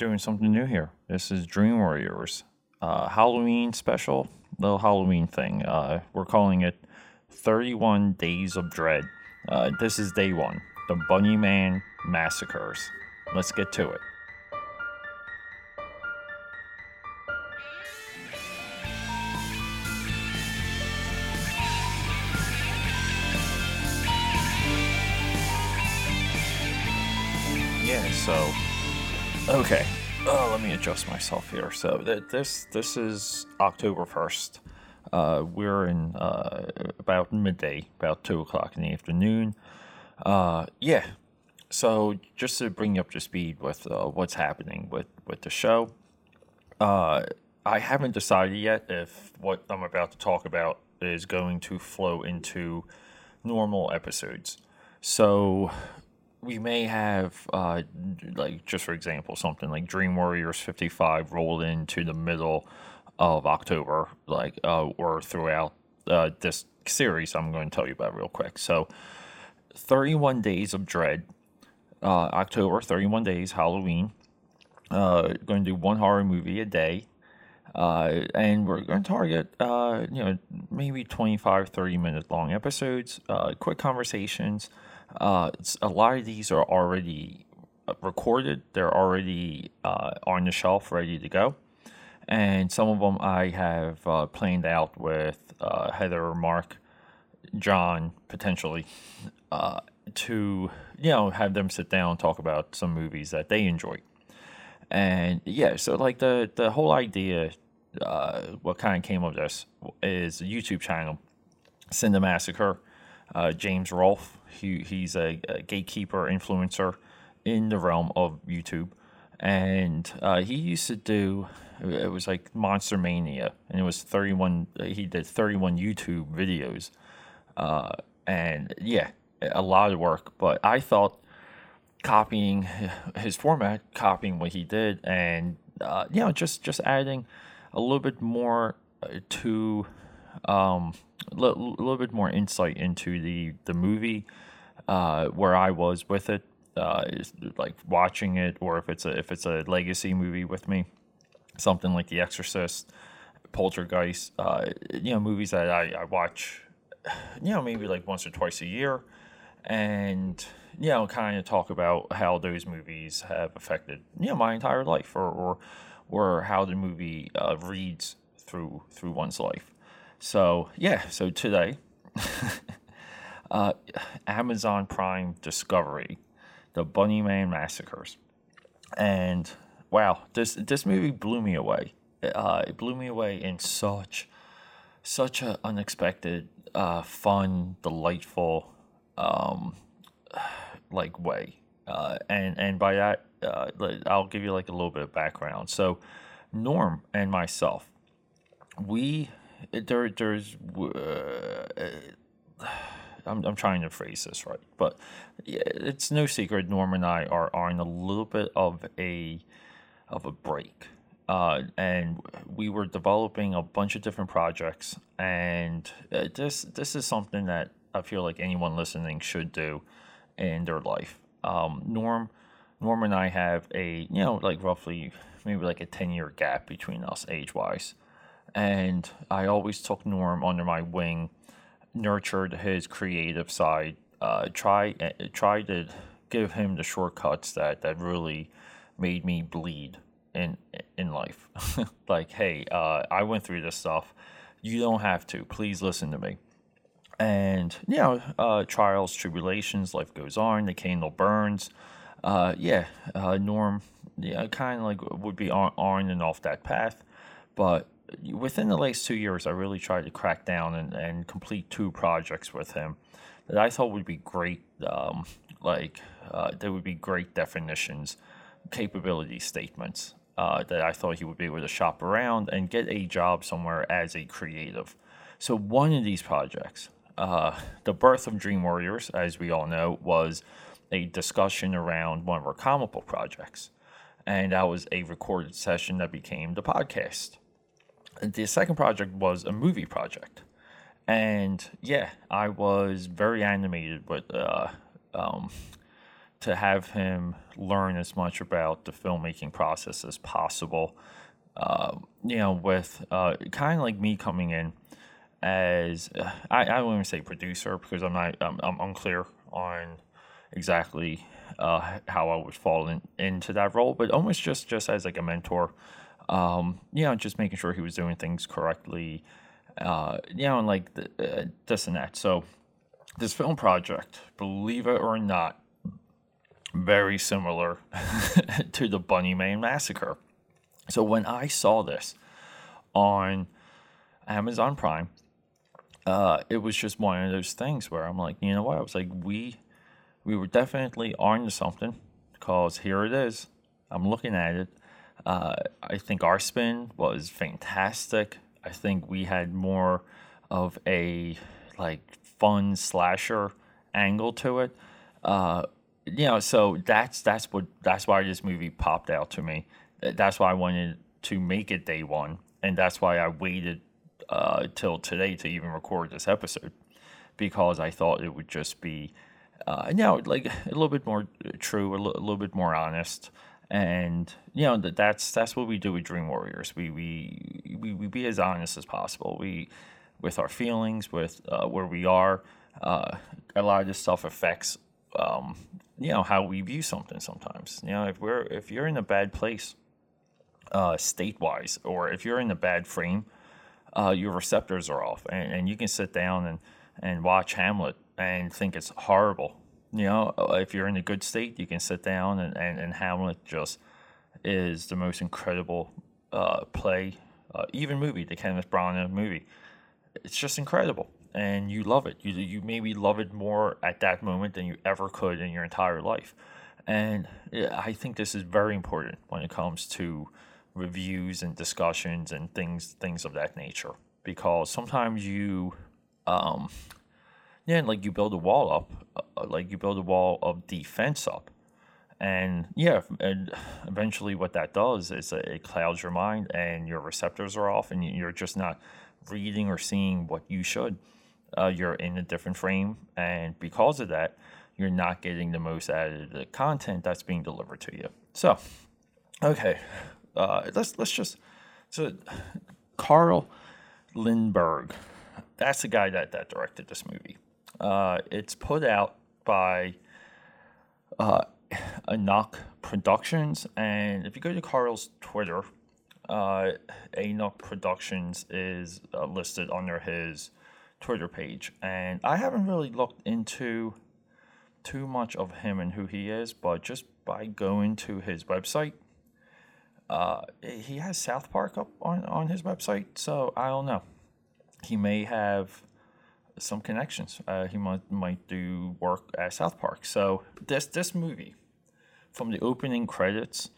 doing something new here. This is Dream Warriors uh, Halloween special, little Halloween thing. Uh, we're calling it 31 Days of Dread. Uh, this is day one the Bunnyman Massacres. Let's get to it. Adjust myself here. So th- this this is October first. Uh, we're in uh, about midday, about two o'clock in the afternoon. Uh, yeah. So just to bring you up to speed with uh, what's happening with with the show, uh, I haven't decided yet if what I'm about to talk about is going to flow into normal episodes. So we may have uh, like just for example something like dream warriors 55 rolled into the middle of october like uh, or throughout uh, this series i'm going to tell you about real quick. So 31 days of dread uh, october 31 days halloween uh, going to do one horror movie a day uh, and we're going to target you know maybe 25 30 minute long episodes quick conversations uh, a lot of these are already uh, recorded. They're already uh, on the shelf, ready to go. And some of them I have uh, planned out with uh, Heather, Mark, John, potentially, uh, to you know have them sit down and talk about some movies that they enjoy. And yeah, so like the the whole idea, uh, what kind of came of this is a YouTube channel, Cinemassacre. Uh, James Rolfe, he, he's a, a, gatekeeper influencer in the realm of YouTube. And uh, he used to do, it was like Monster Mania, and it was 31, he did 31 YouTube videos. Uh, and yeah, a lot of work. But I thought copying his format, copying what he did, and, uh, you know, just, just adding a little bit more to um, a little, little bit more insight into the the movie, uh, where I was with it, uh, like watching it, or if it's a if it's a legacy movie with me, something like The Exorcist, Poltergeist, uh, you know, movies that I, I watch, you know, maybe like once or twice a year, and you know, kind of talk about how those movies have affected you know my entire life, or or, or how the movie uh, reads through through one's life. So yeah, so today, uh, Amazon Prime Discovery, the Bunnyman Massacres, and wow, this this movie blew me away. Uh, it blew me away in such such an unexpected, uh, fun, delightful, um, like way. Uh, and and by that, uh, I'll give you like a little bit of background. So, Norm and myself, we there there's uh, I'm, I'm trying to phrase this right, but it's no secret Norm and I are, in a little bit of a of a break. Uh, and we were developing a bunch of different projects, and uh, this this is something that I feel like anyone listening should do in their life. Um, Norm, Norm and I have a you know like roughly maybe like a ten year gap between us age wise, and I always took Norm under my wing, nurtured his creative side, uh, try uh, try to give him the shortcuts that that really made me bleed in in life. like, hey, uh, I went through this stuff. You don't have to. Please listen to me. And you know, uh, trials, tribulations, life goes on. The candle burns. Uh, yeah, uh, Norm, yeah, kind of like would be on, on and off that path, but within the last two years, I really tried to crack down and, and complete two projects with him that I thought would be great. Um, like uh, there would be great definitions, capability statements uh, that I thought he would be able to shop around and get a job somewhere as a creative. So one of these projects, uh, the birth of Dream Warriors, as we all know, was a discussion around one of our comic book projects. And that was a recorded session that became the podcast the second project was a movie project. And yeah, I was very animated with uh, um, to have him learn as much about the filmmaking process as possible. Uh, you know, with uh, kind of like me coming in as uh, I, I won't even say producer because I'm not I'm, I'm unclear on exactly uh, how I would fall in, into that role, but almost just just as like a mentor. Um, you know, just making sure he was doing things correctly. Uh, you know, and like the, uh, this and that. So this film project, believe it or not, very similar to the Bunny Bunnyman Massacre. So when I saw this on Amazon Prime, uh, it was just one of those things where I'm like, you know what? I was like, we we were definitely on to something because here it is. I'm looking at it. Uh, I think our spin was fantastic. I think we had more of a like fun slasher angle to it. Uh, you know, so that's that's what that's why this movie popped out to me. That's why I wanted to make it day one, and that's why I waited uh, till today to even record this episode because I thought it would just be, uh, you know, like a little bit more true, a, l- a little bit more honest, and you know that that's that's what we do with Dream Warriors. We we we, we be as honest as possible. We with our feelings, with uh, where we are. Uh, a lot of this stuff affects um, you know how we view something sometimes. You know, if we're if you're in a bad place, uh, state wise, or if you're in a bad frame, uh, your receptors are off, and, and you can sit down and and watch Hamlet and think it's horrible. You know, uh, if you're in a good state, you can sit down and, and, and Hamlet just is the most incredible uh, play, uh, even movie, the Kenneth Branagh movie. It's just incredible and you love it. You you maybe love it more at that moment than you ever could in your entire life. And I think this is very important when it comes to reviews and discussions and things things of that nature because sometimes you um yeah like you build a wall up uh, like you build a wall of defense up and yeah and eventually what that does is it clouds your mind and your receptors are off and you're just not reading or seeing what you should uh, you're in a different frame, and because of that, you're not getting the most out of the content that's being delivered to you. So, okay, uh, let's let's just so Carl Lindbergh, that's the guy that that directed this movie. Uh, it's put out by uh, Enoch Productions, and if you go to Carl's Twitter, uh, Enoch Productions is uh, listed under his Twitter page, and I haven't really looked into too much of him and who he is, but just by going to his website, uh, he has South Park up on, on his website, so I don't know. He may have some connections. Uh, he might might do work at South Park. So this this movie, from the opening credits,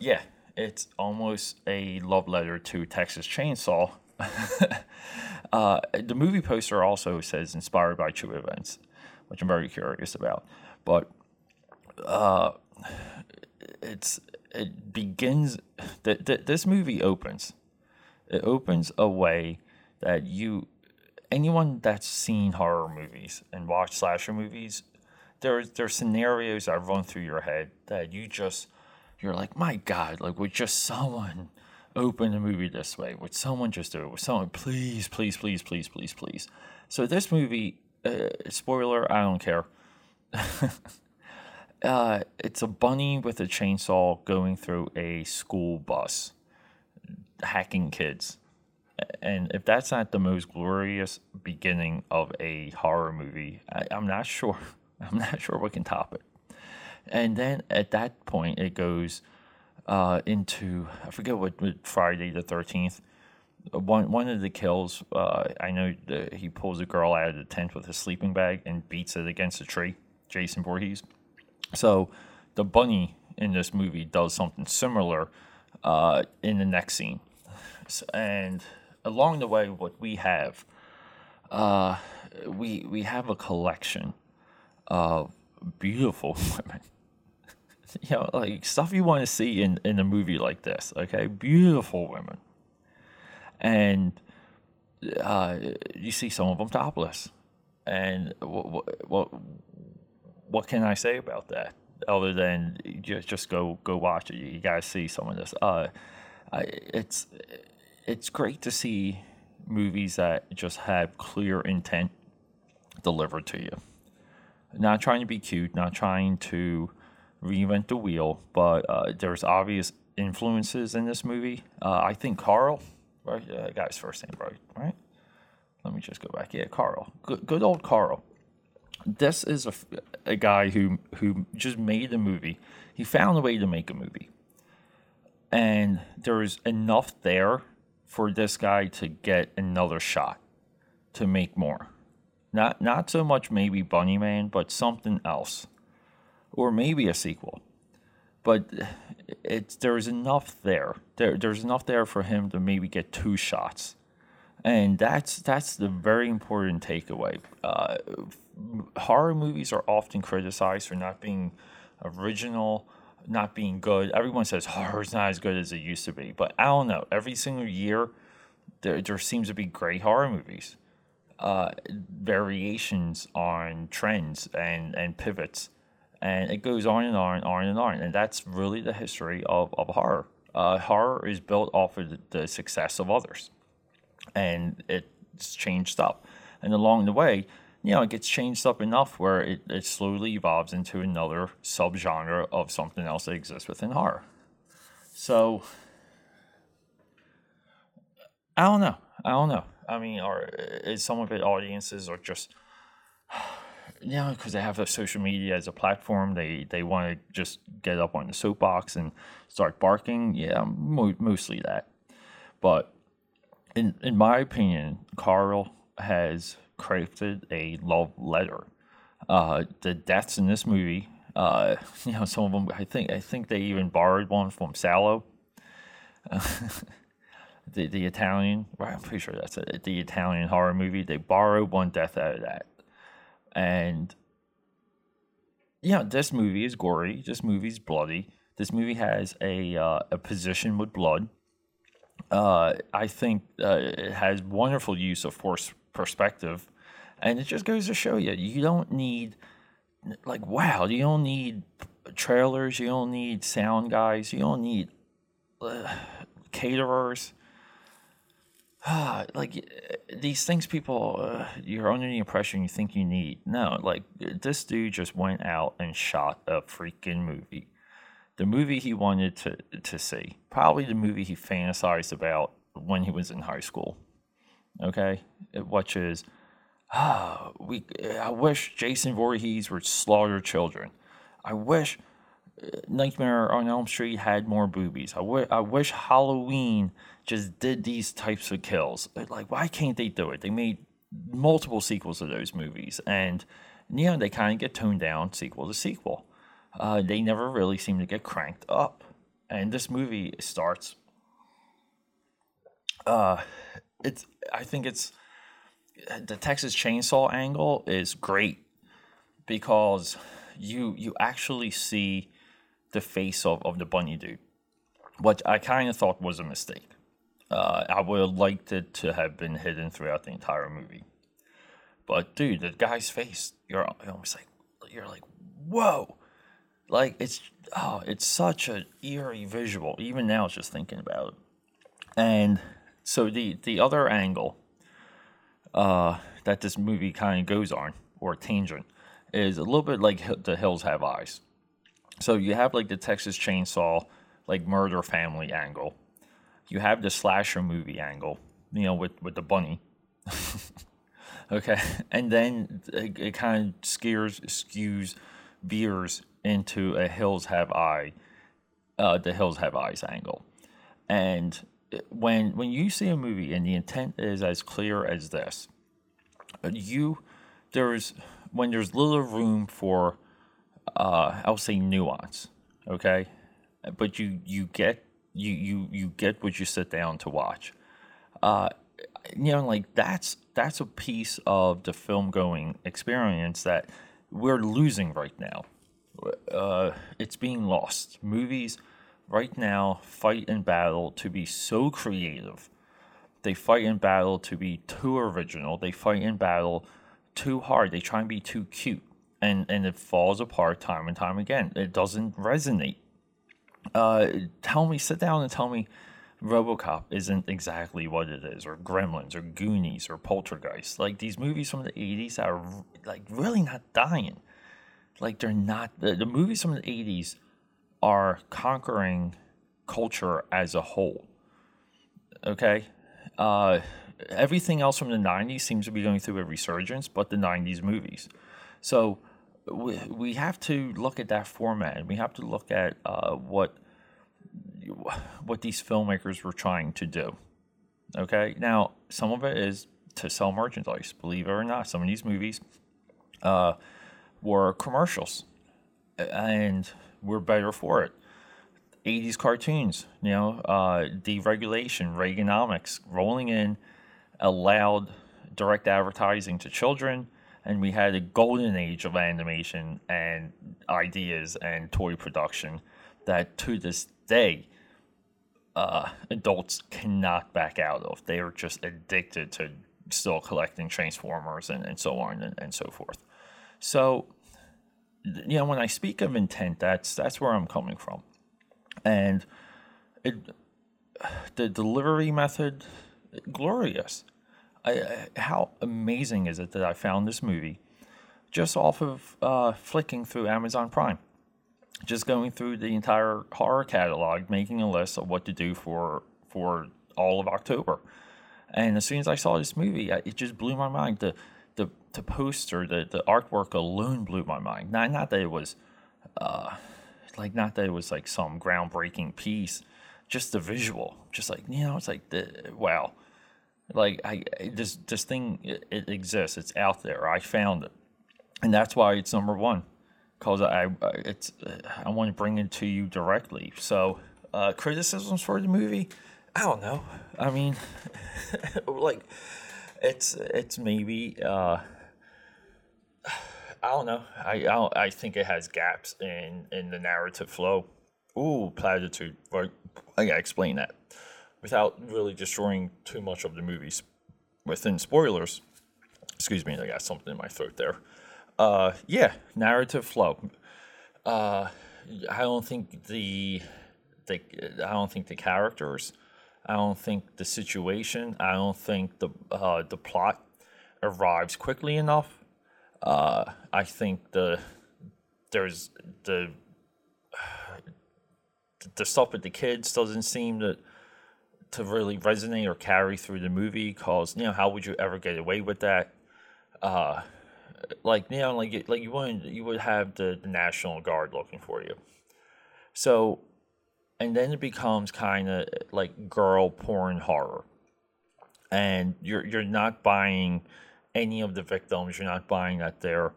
yeah, it's almost a love letter to Texas Chainsaw uh, the movie poster also says inspired by true events, which I'm very curious about. But uh, it's it begins. Th- th- this movie opens. It opens a way that you, anyone that's seen horror movies and watched slasher movies, there's there's scenarios that run through your head that you just you're like, my God, like would just someone open a movie this way? Would someone just do it? Would someone please, please, please, please, please, please? So this movie, uh, spoiler, I don't care. uh, it's a bunny with a chainsaw going through a school bus, hacking kids. And if that's not the most glorious beginning of a horror movie, I, I'm not sure. I'm not sure what can top it. And then at that point, it goes uh, into I forget what, what Friday the Thirteenth. One one of the kills, uh, I know he pulls a girl out of the tent with a sleeping bag and beats it against a tree. Jason Voorhees. So the bunny in this movie does something similar uh, in the next scene, and along the way, what we have, uh, we we have a collection of beautiful women you know, like stuff you want to see in, in a movie like this. Okay, beautiful women, and uh, you see some of them topless, and what, what what can I say about that other than just just go go watch it? You guys see some of this. Uh, I, it's it's great to see movies that just have clear intent delivered to you. Not trying to be cute, not trying to reinvent the wheel, but uh, there's obvious influences in this movie. Uh, I think Carl, right? Yeah, guy's first name, right? Right. Let me just go back. Yeah, Carl. Good, good old Carl. This is a, a guy who who just made a movie. He found a way to make a movie, and there is enough there for this guy to get another shot to make more. Not not so much maybe Bunny Man, but something else, or maybe a sequel. But it's there's enough there. There there's enough there for him to maybe get two shots, and that's that's the very important takeaway. Uh, horror movies are often criticized for not being original not being good. Everyone says horror is not as good as it used to be, but I don't know. Every single year, there there seems to be great horror movies, uh, variations on trends and and pivots, and it goes on and on and on and on. And that's really the history of of horror. Uh, horror is built off of the success of others, and it's changed up. And along the way, you know, it gets changed up enough where it, it slowly evolves into another subgenre of something else that exists within horror. So, I don't know. I don't know. I mean, or is some of it audiences are just, you know, because they have a social media as a platform, they they want to just get up on the soapbox and start barking. Yeah, mo- mostly that. But in in my opinion, Carl has crafted a love letter. Uh, the deaths in this movie, uh, you know, some of them, I think, I think they even borrowed one from Salò. Uh, the the Italian, right? I'm pretty sure that's it. The Italian horror movie. They borrowed one death out of that, and yeah, this movie is gory. This movie is bloody. This movie has a uh, a position with blood. Uh, I think uh, it has wonderful use of force perspective. And it just goes to show you, you don't need, like, wow, you don't need trailers, you don't need sound guys, you don't need uh, caterers. Ah, like these things people, uh, you're under the impression you think you need. No, like this dude just went out and shot a freaking movie. The movie he wanted to, to see. Probably the movie he fantasized about when he was in high school okay, which is, ah, we. I wish Jason Voorhees would slaughter children. I wish uh, Nightmare on Elm Street had more boobies. I, w- I wish Halloween just did these types of kills. Like, why can't they do it? They made multiple sequels of those movies, and you know they kind of get toned down sequel to sequel. Uh, they never really seem to get cranked up. And this movie starts. Uh, it's I think it's the Texas Chainsaw angle is great because you you actually see the face of, of the bunny dude, which I kind of thought was a mistake. Uh, I would have liked it to have been hidden throughout the entire movie. But dude, the guy's face, you're almost like you're like, whoa. Like it's oh, it's such an eerie visual. Even now just thinking about it. And so the the other angle uh, that this movie kind of goes on or tangent is a little bit like the hills have eyes. So you have like the Texas Chainsaw like murder family angle. You have the slasher movie angle, you know, with with the bunny. okay, and then it, it kind of scares skews veers into a hills have eye, uh, the hills have eyes angle, and when when you see a movie and the intent is as clear as this, you there's when there's little room for uh, I'll say nuance, okay, but you you get you you you get what you sit down to watch. Uh, you know, like that's that's a piece of the film going experience that we're losing right now. Uh, it's being lost. Movies right now fight and battle to be so creative. They fight in battle to be too original. They fight in battle too hard. They try and be too cute. and and it falls apart time and time again. It doesn't resonate. Uh, tell me, sit down and tell me, RoboCop isn't exactly what it is, or Gremlins, or Goonies, or Poltergeist. Like these movies from the '80s are like really not dying. Like they're not the, the movies from the '80s are conquering culture as a whole. Okay, uh, everything else from the '90s seems to be going through a resurgence, but the '90s movies. So we, we have to look at that format. We have to look at uh, what what these filmmakers were trying to do. Okay, now some of it is to sell merchandise. Believe it or not, some of these movies uh, were commercials, and we're better for it. 80s cartoons, you know, uh, deregulation, Reaganomics, rolling in allowed direct advertising to children and we had a golden age of animation and ideas and toy production that to this day uh, adults cannot back out of. They are just addicted to still collecting Transformers and, and so on and, and so forth. So, you know, when I speak of intent, that's that's where I'm coming from, and it, the delivery method, glorious. I, how amazing is it that I found this movie just off of uh, flicking through Amazon Prime? Just going through the entire horror catalog, making a list of what to do for for all of October. And as soon as I saw this movie, it just blew my mind. The the poster, the the artwork alone blew my mind. Not not that it was, uh, like not that it was like some groundbreaking piece, just the visual, just like you know, it's like the wow like I this this thing it, it, exists. It's out there. I found it, and that's why it's number one. Cause I it's I want to bring it to you directly. So uh, criticisms for the movie, I don't know. I mean, like it's it's maybe uh, I don't know. I I, don't, I think it has gaps in in the narrative flow. Ooh, platitude. Right, I gotta explain that without really destroying too much of the movies within spoilers. Excuse me, I got something in my throat there. Uh, yeah, narrative flow. Uh, I don't think the, the I don't think the characters, I don't think the situation, I don't think the uh, the plot arrives quickly enough. Uh, I think the there's the the stuff with the kids doesn't seem to to really resonate or carry through the movie because you know how would you ever get away with that? Uh like you know like like you would you would have the, the national guard looking for you. So and then it becomes kind of like girl porn horror. And you're you're not buying any of the victims you're not buying that they're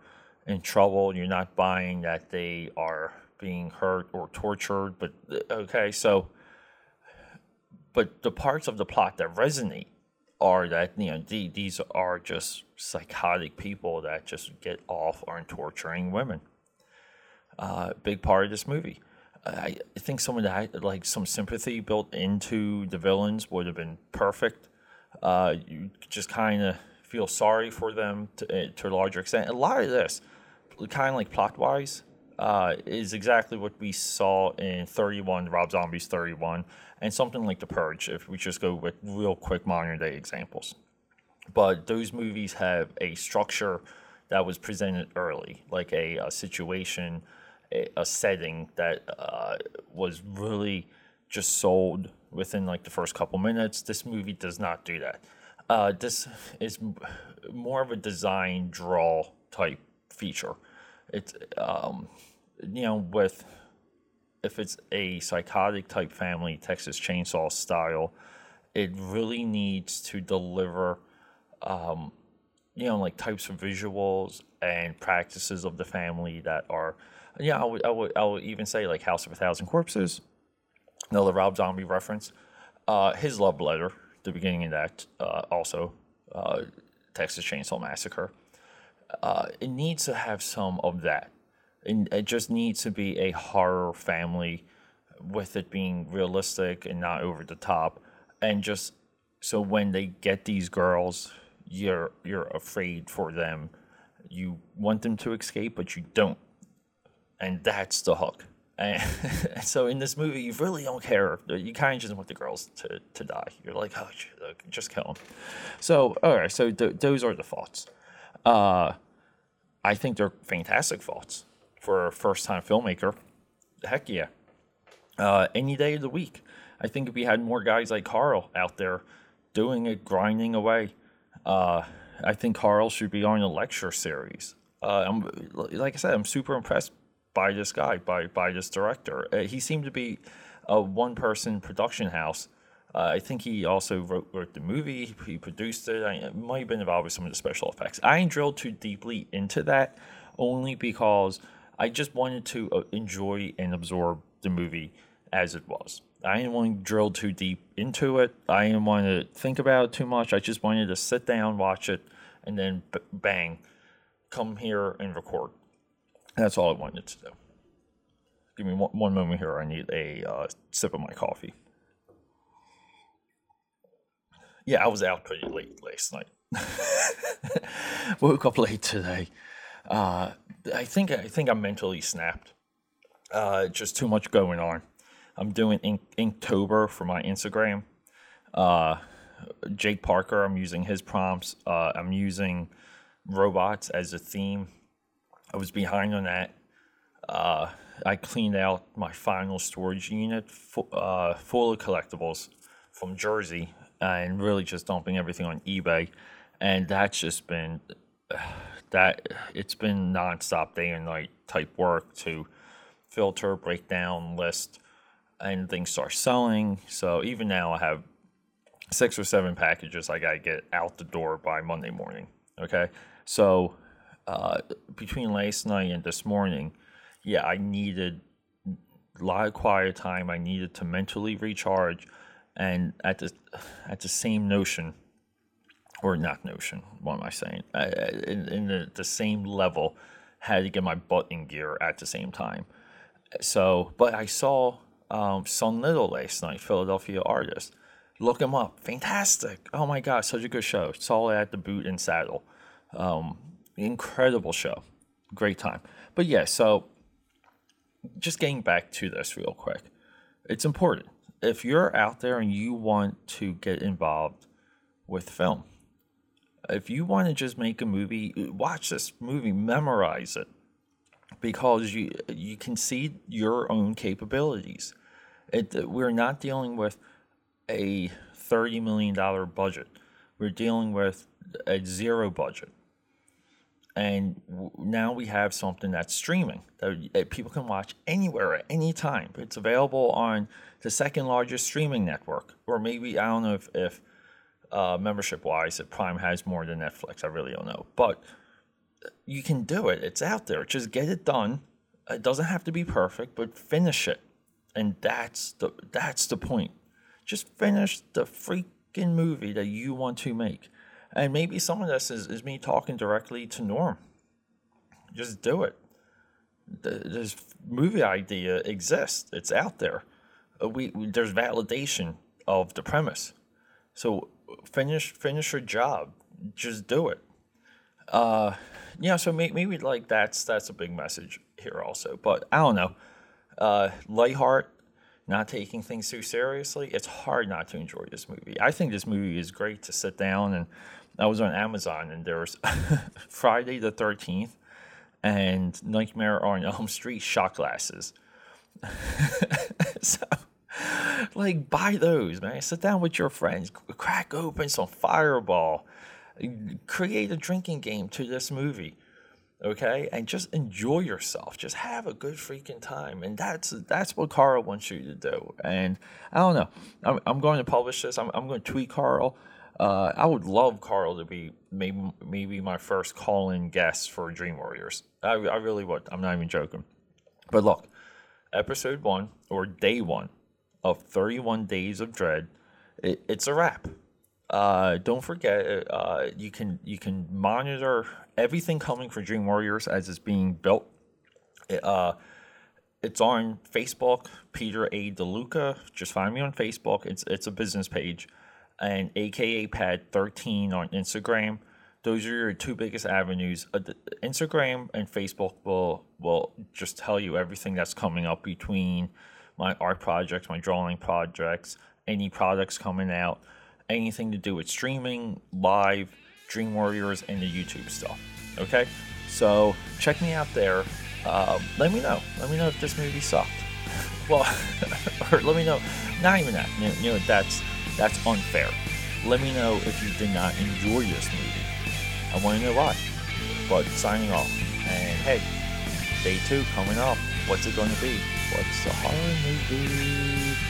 in trouble you're not buying that they are being hurt or tortured but okay so but the parts of the plot that resonate are that you know the, these are just psychotic people that just get off on torturing women. Uh, big part of this movie. I think some of that, like some sympathy built into the villains, would have been perfect. Uh, you just kind of feel sorry for them to, eh, to a larger extent. A lot of this, kind of like plot wise, uh, is exactly what we saw in 31, Rob Zombie's 31, and something like The Purge, if we just go with real quick modern day examples. But those movies have a structure that was presented early, like a, a situation, a, a, setting that uh, was really just sold within like the first couple minutes. This movie does not do that. Uh, this is more of a design draw type feature. It's um, you know, with if it's a psychotic type family, Texas Chainsaw style, it really needs to deliver, um, you know, like types of visuals and practices of the family that are, yeah, I would, I would, I would even say like House of a Thousand Corpses, another Rob Zombie reference, uh, his love letter, the beginning of that, uh, also, uh, Texas Chainsaw Massacre. Uh, it needs to have some of that and it just needs to be a horror family with it being realistic and not over the top and just so when they get these girls you're you're afraid for them You want them to escape, but you don't. And that's the hook. And so in this movie, you really don't care. You kind of just want the girls to, to die. You're like, oh, just kill them. So, all right, so th- those are the thoughts. Uh, I think they're fantastic thoughts for a first time filmmaker. Heck yeah. Uh, any day of the week. I think if we had more guys like Carl out there doing it, grinding away, uh, I think Carl should be on a lecture series. Uh, like I said, I'm super impressed by this guy, by by this director. Uh, he seemed to be a one person production house. Uh, I think he also wrote, wrote the movie. He produced it. I might have been involved with some of the special effects. I ain't drilled too deeply into that, only because I just wanted to uh, enjoy and absorb the movie as it was. I didn't want to drill too deep into it. I didn't want to think about it too much. I just wanted to sit down, watch it, and then b- bang, come here and record. That's all I wanted to do. Give me one, one moment here. I need a uh, sip of my coffee. Yeah, I was out pretty late last night. Woke up late today. Uh, I think I think I mentally snapped. Uh, just too much going on. I'm doing Ink- Inktober for my Instagram. Uh, Jake Parker, I'm using his prompts. Uh, I'm using robots as a theme. I was behind on that. Uh, I cleaned out my final storage unit full, uh, full of collectibles from Jersey and really just dumping everything on eBay. And that's just been that it's been nonstop day and night type work to filter, break down, list, and things start selling. So even now, I have six or seven packages I got to get out the door by Monday morning. Okay. So uh, between last night and this morning, yeah, I needed a lot of quiet time. I needed to mentally recharge. And at the, at the same notion, or not notion, what am I saying? Uh, in, in the, the same level, had to get my butt in gear at the same time. So, but I saw um, Son Little last night, Philadelphia artist. Look him up. Fantastic. Oh my God, such a good show. Saw it at the Boot and Saddle. Um, incredible show. Great time. But yeah, so just getting back to this real quick. It's important. If you're out there and you want to get involved with film, if you want to just make a movie, watch this movie, memorize it because you you can see your own capabilities. It, we're not dealing with a $30 million budget. We're dealing with a zero budget. And now we have something that's streaming that people can watch anywhere at any time. It's available on the second largest streaming network, or maybe I don't know if, if uh, membership wise, if Prime has more than Netflix. I really don't know, but you can do it. It's out there. Just get it done. It doesn't have to be perfect, but finish it and that's the that's the point. Just finish the freaking movie that you want to make. And maybe some of this is, is me talking directly to Norm. Just do it. This movie idea exists. It's out there. Uh, we, we, there's validation of the premise. So finish finish your job. Just do it. Uh, yeah. So maybe, maybe like that's that's a big message here also. But I don't know uh, Lightheart, not taking things too seriously, it's hard not to enjoy this movie. I think this movie is great to sit down and I was on Amazon and there was Friday the 13th and Nightmare on Elm Street shot glasses. so, like, buy those, man. Sit down with your friends, crack open some Fireball, create a drinking game to this movie okay? And just enjoy yourself. Just have a good freaking time. And that's that's what carl wants you to do. And i don't know. I'm, I'm going to publish this. I'm, I'm going to tweet carl. Uh, i would love carl to be maybe maybe my first call-in guest for dream warriors. I, I really would. I'm not even joking. But look episode one or day one of 31 days of dread it, it's a wrap. Uh, don't forget, uh, you can you can monitor everything coming for Dream Warriors as it's being built. Uh, it's on Facebook, Peter A. DeLuca. Just find me on Facebook. It's it's a business page, and AKA Pad thirteen on Instagram. Those are your two biggest avenues. Uh, Instagram and Facebook will will just tell you everything that's coming up between my art projects, my drawing projects, any products coming out, anything to do with streaming, live, Dream Warriors, and the YouTube stuff. Okay, so check me out there. Uh, let me know. Let me know if this movie sucked. well, or let me know. Not even that. You know, that's that's unfair. Let me know if you did not enjoy this movie. I want to know why. But signing off. And hey, day two coming up. What's it going to be? What's the horror movie?